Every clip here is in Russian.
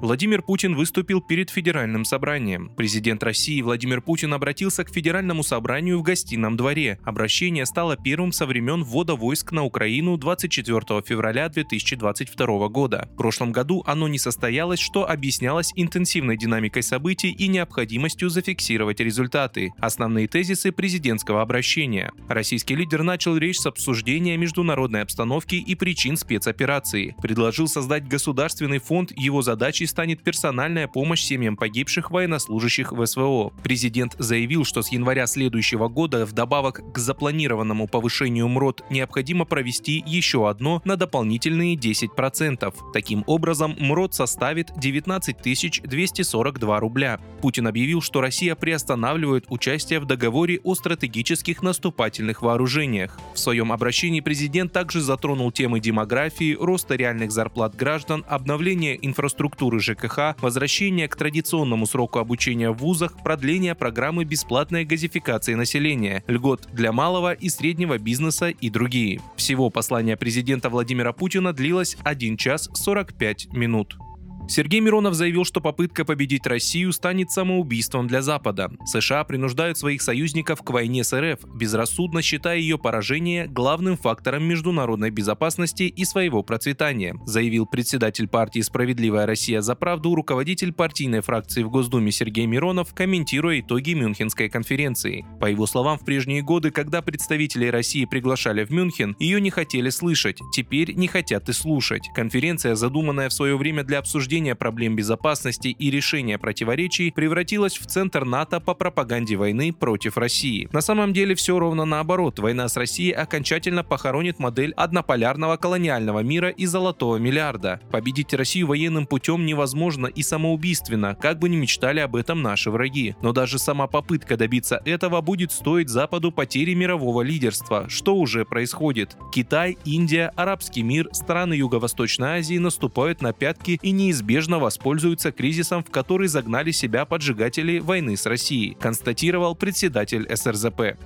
Владимир Путин выступил перед Федеральным собранием. Президент России Владимир Путин обратился к Федеральному собранию в гостином дворе. Обращение стало первым со времен ввода войск на Украину 24 февраля 2022 года. В прошлом году оно не состоялось, что объяснялось интенсивной динамикой событий и необходимостью зафиксировать результаты. Основные тезисы президентского обращения. Российский лидер начал речь с обсуждения международной обстановки и причин спецоперации. Предложил создать государственный фонд, его задачей станет персональная помощь семьям погибших военнослужащих в СВО. Президент заявил, что с января следующего года вдобавок к запланированному повышению МРОД необходимо провести еще одно на дополнительные 10%. Таким образом, МРОД составит 19 242 рубля. Путин объявил, что Россия приостанавливает участие в договоре о стратегических наступательных вооружениях. В своем обращении президент также затронул темы демографии, роста реальных зарплат граждан, обновления инфраструктуры ЖКХ, возвращение к традиционному сроку обучения в вузах, продление программы бесплатной газификации населения, льгот для малого и среднего бизнеса и другие. Всего послание президента Владимира Путина длилось 1 час 45 минут. Сергей Миронов заявил, что попытка победить Россию станет самоубийством для Запада. США принуждают своих союзников к войне с РФ, безрассудно считая ее поражение главным фактором международной безопасности и своего процветания, заявил председатель партии «Справедливая Россия за правду» руководитель партийной фракции в Госдуме Сергей Миронов, комментируя итоги Мюнхенской конференции. По его словам, в прежние годы, когда представителей России приглашали в Мюнхен, ее не хотели слышать, теперь не хотят и слушать. Конференция, задуманная в свое время для обсуждения обсуждение проблем безопасности и решения противоречий превратилась в центр НАТО по пропаганде войны против России. На самом деле все ровно наоборот. Война с Россией окончательно похоронит модель однополярного колониального мира и золотого миллиарда. Победить Россию военным путем невозможно и самоубийственно, как бы ни мечтали об этом наши враги. Но даже сама попытка добиться этого будет стоить Западу потери мирового лидерства, что уже происходит. Китай, Индия, арабский мир, страны Юго-Восточной Азии наступают на пятки и неизбежно неизбежно воспользуются кризисом, в который загнали себя поджигатели войны с Россией, констатировал председатель СРЗП.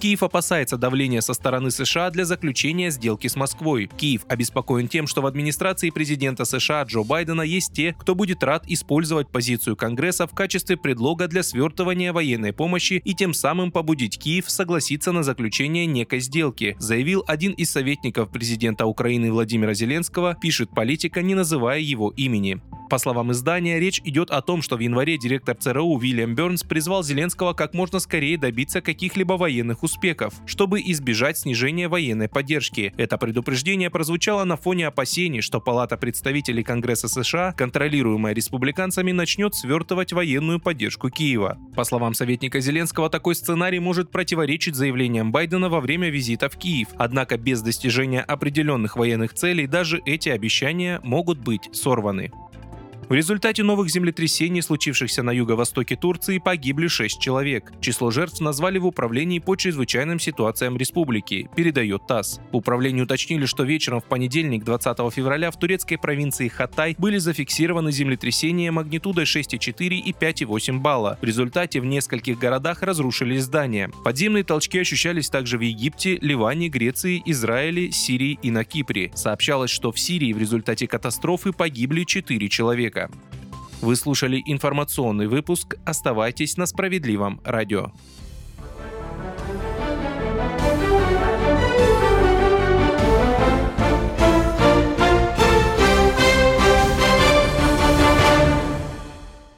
Киев опасается давления со стороны США для заключения сделки с Москвой. Киев обеспокоен тем, что в администрации президента США Джо Байдена есть те, кто будет рад использовать позицию Конгресса в качестве предлога для свертывания военной помощи и тем самым побудить Киев согласиться на заключение некой сделки, заявил один из советников президента Украины Владимира Зеленского, пишет политика, не называя его имени. По словам издания, речь идет о том, что в январе директор ЦРУ Уильям Бернс призвал Зеленского как можно скорее добиться каких-либо военных успехов, чтобы избежать снижения военной поддержки. Это предупреждение прозвучало на фоне опасений, что Палата представителей Конгресса США, контролируемая республиканцами, начнет свертывать военную поддержку Киева. По словам советника Зеленского, такой сценарий может противоречить заявлениям Байдена во время визита в Киев. Однако без достижения определенных военных целей даже эти обещания могут быть сорваны. В результате новых землетрясений, случившихся на юго-востоке Турции, погибли 6 человек. Число жертв назвали в управлении по чрезвычайным ситуациям республики, передает ТАСС. В управлении уточнили, что вечером в понедельник, 20 февраля, в турецкой провинции Хатай были зафиксированы землетрясения магнитудой 6,4 и 5,8 балла. В результате в нескольких городах разрушились здания. Подземные толчки ощущались также в Египте, Ливане, Греции, Израиле, Сирии и на Кипре. Сообщалось, что в Сирии в результате катастрофы погибли 4 человека человека. Вы слушали информационный выпуск. Оставайтесь на справедливом радио.